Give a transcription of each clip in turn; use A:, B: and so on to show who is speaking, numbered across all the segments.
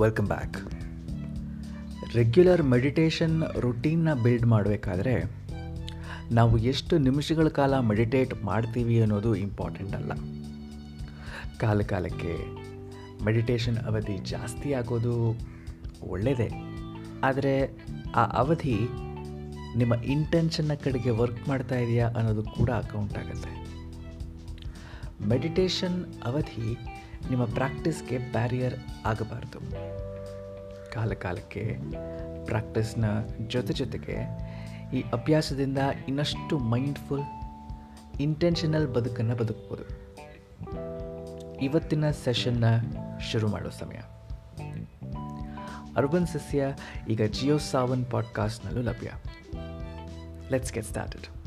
A: Welcome back regular meditation ರುಟೀನ್ನ build ಮಾಡಬೇಕಾದ್ರೆ, ನಾವು ಎಷ್ಟು ನಿಮಿಷಗಳ ಕಾಲ ಮೆಡಿಟೇಟ್ ಮಾಡ್ತೀವಿ ಅನ್ನೋದು ಇಂಪಾರ್ಟೆಂಟ್ ಅಲ್ಲ. ಕಾಲ ಕಾಲಕ್ಕೆ ಮೆಡಿಟೇಷನ್ ಅವಧಿ ಜಾಸ್ತಿ ಆಗೋದು ಒಳ್ಳೆಯದೇ ಆದರೆ ಆ ಅವಧಿ ನಿಮ್ಮ ಇಂಟೆನ್ಷನ್ನ ಕಡೆಗೆ ವರ್ಕ್ ಮಾಡ್ತಾ ಇದೆಯಾ ಅನ್ನೋದು ಕೂಡ ಅಕೌಂಟ್ ಆಗುತ್ತೆ. ಮೆಡಿಟೇಷನ್ ಅವಧಿ ನಿಮ್ಮ ಪ್ರಾಕ್ಟೀಸ್ಗೆ ಬ್ಯಾರಿಯರ್ ಆಗಬಾರ್ದು. ಕಾಲ ಕಾಲಕ್ಕೆ ಪ್ರಾಕ್ಟೀಸ್ನ ಜೊತೆ ಜೊತೆಗೆ ಈ ಅಭ್ಯಾಸದಿಂದ ಇನ್ನಷ್ಟು ಮೈಂಡ್ಫುಲ್ ಇಂಟೆನ್ಷನಲ್ ಬದುಕನ್ನು ಬದುಕ್ಬೋದು. ಇವತ್ತಿನ ಸೆಷನ್ನ ಶುರು ಮಾಡೋ ಸಮಯ. ಅರ್ಬನ್ ಸಸ್ಯ ಈಗ ಜಿಯೋ ಸಾವನ್ ಪಾಡ್ಕಾಸ್ಟ್ನಲ್ಲೂ ಲಭ್ಯ. ಲೆಟ್ಸ್ ಗೆಟ್ ಸ್ಟಾರ್ಟೆಡ್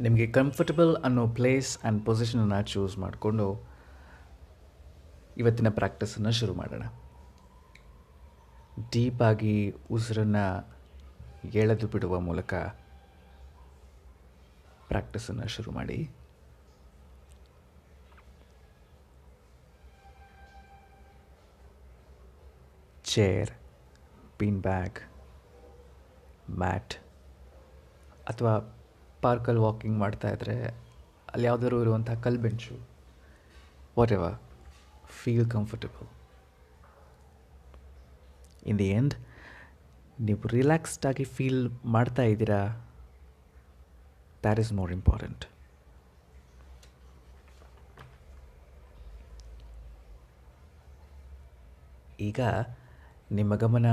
A: ನಿಮಗೆ ಕಂಫರ್ಟಬಲ್ ಅನ್ನೋ ಪ್ಲೇಸ್ ಆ್ಯಂಡ್ ಪೊಸಿಷನನ್ನು ಚೂಸ್ ಮಾಡಿಕೊಂಡು ಇವತ್ತಿನ ಪ್ರಾಕ್ಟೀಸನ್ನು ಶುರು ಮಾಡೋಣ. ಡೀಪಾಗಿ ಉಸಿರನ್ನು ಎಳೆದು ಬಿಡುವ ಮೂಲಕ ಪ್ರಾಕ್ಟೀಸನ್ನು ಶುರು ಮಾಡಿ. ಚೇರ್ ಪಿನ್ ಬ್ಯಾಗ್ ಮ್ಯಾಟ್ ಅಥವಾ ಪಾರ್ಕಲ್ಲಿ ವಾಕಿಂಗ್ ಮಾಡ್ತಾ ಇದ್ದರೆ ಅಲ್ಲಿ ಯಾವ್ದಾದ್ರು ಇರುವಂಥ ಕಲ್ಲು bench whatever feel comfortable in the end ನೀವು ರಿಲ್ಯಾಕ್ಸ್ಡಾಗಿ ಫೀಲ್ ಮಾಡ್ತಾ ಇದ್ದೀರಾ ದ್ಯಾಟ್ ಈಸ್ ಮೋರ್ ಇಂಪಾರ್ಟೆಂಟ್ ಈಗ ನಿಮ್ಮ ಗಮನ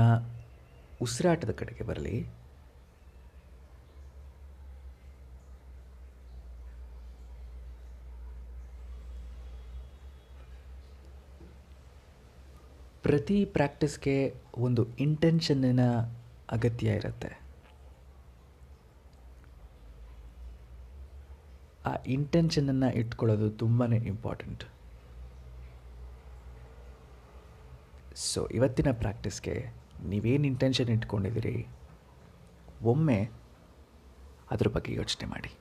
A: ಉಸಿರಾಟದ ಕಡೆಗೆ ಬರಲಿ. ಪ್ರತಿ ಪ್ರಾಕ್ಟೀಸ್ಗೆ ಒಂದು ಇಂಟೆನ್ಷನ್ನಿನ ಅಗತ್ಯ ಇರುತ್ತೆ. ಆ ಇಂಟೆನ್ಷನನ್ನು ಇಟ್ಕೊಳ್ಳೋದು ತುಂಬಾ ಇಂಪಾರ್ಟೆಂಟ್ ಸೊ ಇವತ್ತಿನ ಪ್ರಾಕ್ಟೀಸ್ಗೆ ನೀವೇನು ಇಂಟೆನ್ಷನ್ ಇಟ್ಕೊಂಡಿದ್ದೀರಿ? ಒಮ್ಮೆ ಅದ್ರ ಬಗ್ಗೆ ಯೋಚನೆ ಮಾಡಿ.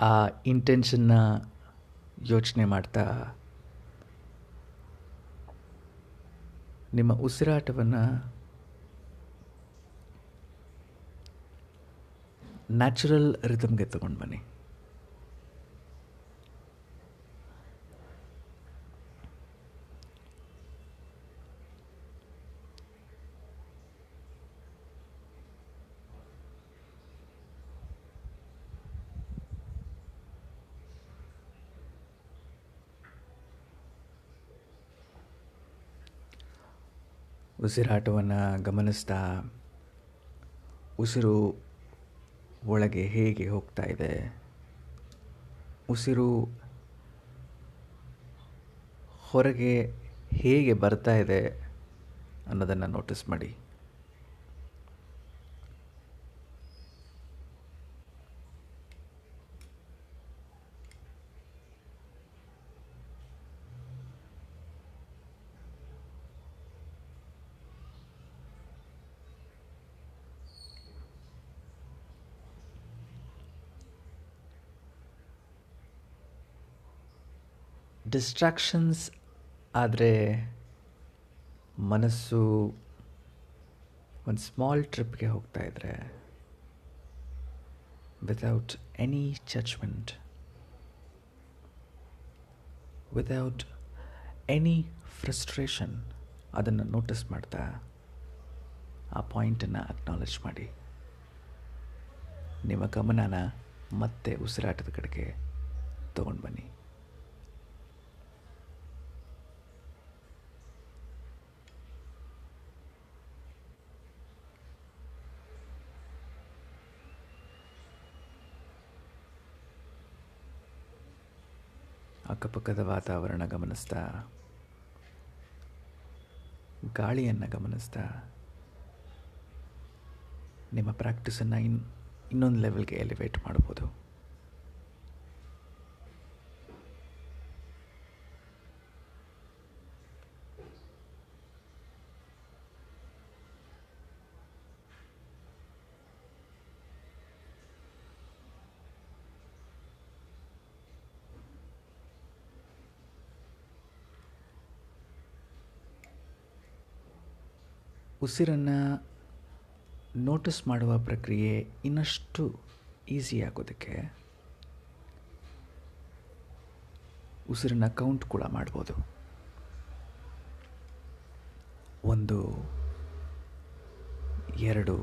A: ಆ ಇಂಟೆನ್ಷನ್ನ ಯೋಚನೆ ಮಾಡ್ತಾ ನಿಮ್ಮ ಉಸಿರಾಟವನ್ನು ನ್ಯಾಚುರಲ್ ರಿದಮ್ಗೆ ತಗೊಂಡು ಬನ್ನಿ. ಉಸಿರಾಟವನ್ನು ಗಮನಿಸ್ತಾ ಉಸಿರು ಒಳಗೆ ಹೇಗೆ ಹೋಗ್ತಾ ಇದೆ? ಉಸಿರು ಹೊರಗೆ ಹೇಗೆ ಬರ್ತಾ ಇದೆ ಅನ್ನೋದನ್ನು ನೋಟಿಸ್ ಮಾಡಿ. ಡಿಸ್ಟ್ರಾಕ್ಷನ್ಸ್ ಆದರೆ ಮನಸ್ಸು ಒಂದು ಸ್ಮಾಲ್ ಟ್ರಿಪ್ಗೆ ಹೋಗ್ತಾ ಇದ್ದರೆ without any judgement without any frustration ಅದನ್ನು ನೋಟಿಸ್ ಮಾಡ್ತಾ ಆ ಪಾಯಿಂಟನ್ನು ಅಕ್ನಾಲೆಜ್ ಮಾಡಿ. ನಿಮ್ಮ ಗಮನನ ಮತ್ತೆ ಉಸಿರಾಟದ ಕಡೆಗೆ ತೊಗೊಂಡು ಬನ್ನಿ. ಅಕ್ಕಪಕ್ಕದ ವಾತಾವರಣ ಗಮನಿಸ್ತಾ ಗಾಳಿಯನ್ನು ಗಮನಿಸ್ತಾ ನಿಮ್ಮ ಪ್ರಾಕ್ಟೀಸನ್ನು ಇನ್ ಇನ್ನೊಂದು ಲೆವೆಲ್ಗೆ ಎಲಿವೇಟ್ ಮಾಡ್ಬೋದು. ಉಸಿರನ್ನು ನೋಟಿಸ್ ಮಾಡುವ ಪ್ರಕ್ರಿಯೆ ಇನ್ನಷ್ಟು ಈಸಿ ಆಗೋದಕ್ಕೆ ಉಸಿರನ್ನು ಕೌಂಟ್ ಕೂಡ ಮಾಡ್ಬೋದು. ಒಂದು, ಎರಡು,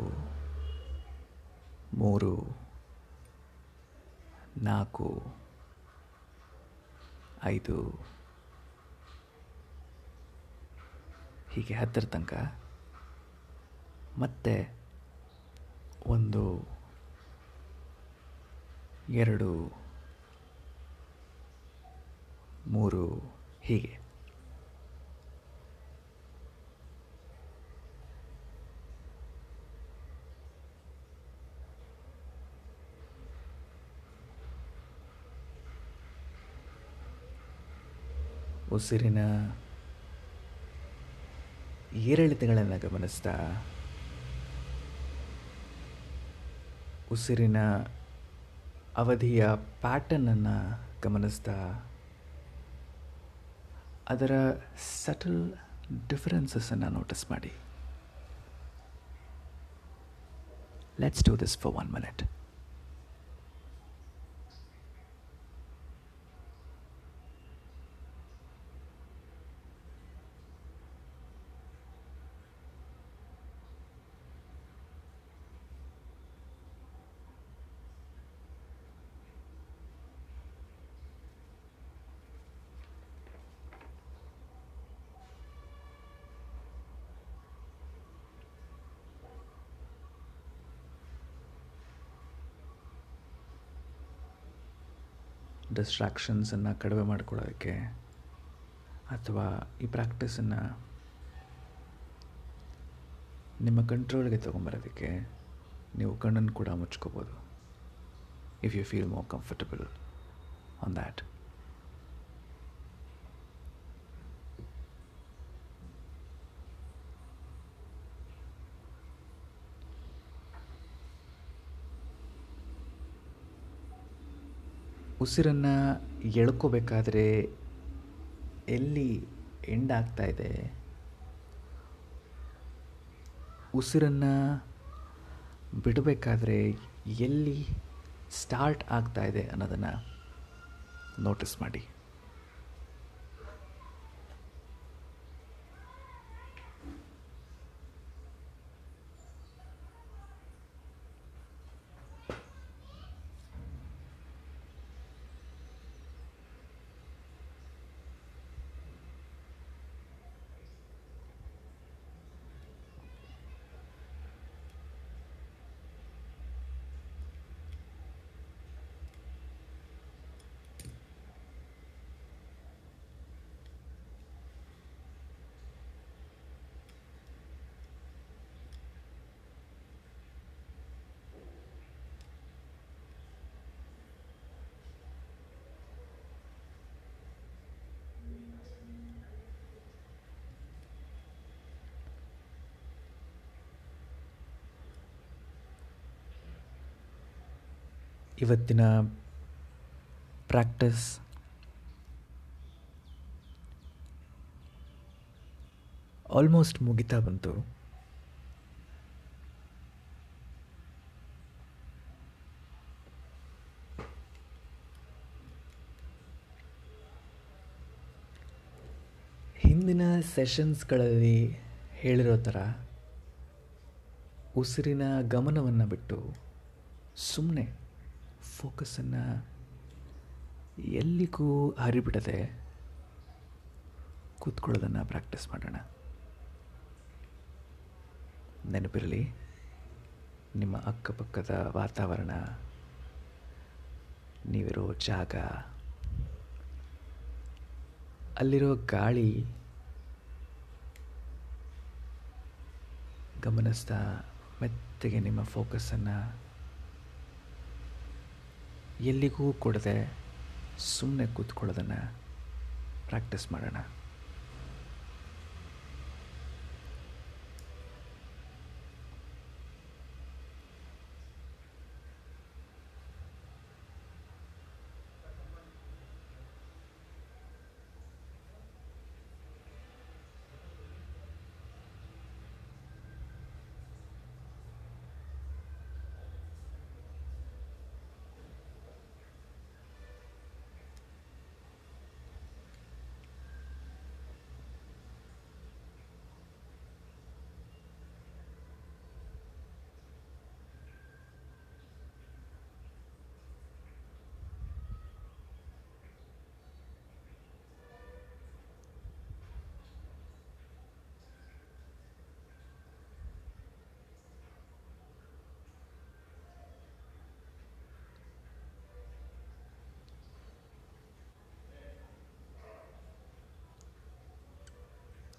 A: ಮೂರು, ನಾಲ್ಕು, ಐದು, ಹೀಗೆ ಹತ್ತರ ತನಕ ಮತ್ತೆ ಒಂದು ಎರಡು ಮೂರು ಹೀಗೆ. ಉಸಿರಿನ ಏರಿಳಿತಗಳನ್ನು ಗಮನಿಸ್ತಾ ಉಸಿರಿನ ಅವಧಿಯ ಪ್ಯಾಟರ್ನನ್ನು ಗಮನಿಸ್ತಾ, ಅದರ ಸಟಲ್ ಡಿಫರೆನ್ಸಸ್ಸನ್ನು ನೋಟಿಸ್ ಮಾಡಿ. Let's do this for one minute ಡಿಸ್ಟ್ರಾಕ್ಷನ್ಸನ್ನು ಕಡಿಮೆ ಮಾಡ್ಕೊಳ್ಳೋದಕ್ಕೆ ಅಥವಾ ಈ ಪ್ರಾಕ್ಟೀಸನ್ನು ನಿಮ್ಮ ಕಂಟ್ರೋಲ್ಗೆ ತೊಗೊಂಬರೋದಕ್ಕೆ ನೀವು ಕಣ್ಣನ್ನು ಕೂಡ ಮುಚ್ಕೋಬೋದು. If you feel more comfortable on that ಉಸಿರನ್ನು ಎಳ್ಕೋಬೇಕಾದ್ರೆ ಎಲ್ಲಿ ಎಂಡ್ ಇದೆ? ಉಸಿರನ್ನು ಬಿಡಬೇಕಾದ್ರೆ ಎಲ್ಲಿ ಸ್ಟಾರ್ಟ್ ಆಗ್ತಾ ಇದೆ ಅನ್ನೋದನ್ನು ನೋಟಿಸ್ ಮಾಡಿ. ಇವತ್ತಿನ ಪ್ರಾಕ್ಟೀಸ್ ಆಲ್ಮೋಸ್ಟ್ ಮುಗಿತಾ ಬಂತು. ಹಿಂದಿನ ಸೆಷನ್ಸ್ಗಳಲ್ಲಿ ಹೇಳಿರೋ ಥರ ಉಸಿರಿನ ಗಮನವನ್ನು ಬಿಟ್ಟು ಸುಮ್ಮನೆ ಫೋಕಸನ್ನು ಎಲ್ಲಿಗೂ ಹರಿಬಿಡದೆ ಕೂತ್ಕೊಳ್ಳೋದನ್ನು ಪ್ರಾಕ್ಟೀಸ್ ಮಾಡೋಣ. ನೆನಪಿರಲಿ, ನಿಮ್ಮ ಅಕ್ಕಪಕ್ಕದ ವಾತಾವರಣ, ನೀವಿರೋ ಜಾಗ, ಅಲ್ಲಿರೋ ಗಾಳಿ, ಗಮನಿಸ್ತಾ ಮೆತ್ತಗೆ ನಿಮ್ಮ ಫೋಕಸನ್ನು ಎಲ್ಲಿಗೂ ಕೊಡದೆ ಸುಮ್ಮನೆ ಕೂತ್ಕೊಳ್ಳೋದನ್ನು ಪ್ರಾಕ್ಟೀಸ್ ಮಾಡೋಣ.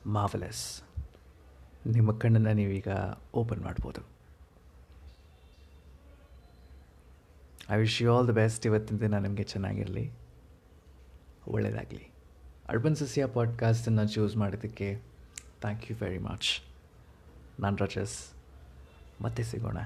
A: ಮಾವಲಸ್ ನಿಮ್ಮ ಕಣ್ಣನ್ನು ನೀವೀಗ ಓಪನ್ ಮಾಡ್ಬೋದು. I wish you all the best ಇವತ್ತಿನ ದಿನ ನಿಮಗೆ ಚೆನ್ನಾಗಿರಲಿ. ಒಳ್ಳೆಯದಾಗಲಿ ಅರ್ಬನ್ ಸಸ್ಯ ಪಾಡ್ಕಾಸ್ಟನ್ನು ಚೂಸ್ ಮಾಡಿದ್ದಕ್ಕೆ ಥ್ಯಾಂಕ್ ಯು ವೆರಿ ಮಚ್ ನಾನು ರಜಸ್ ಮತ್ತೆ ಸಿಗೋಣ.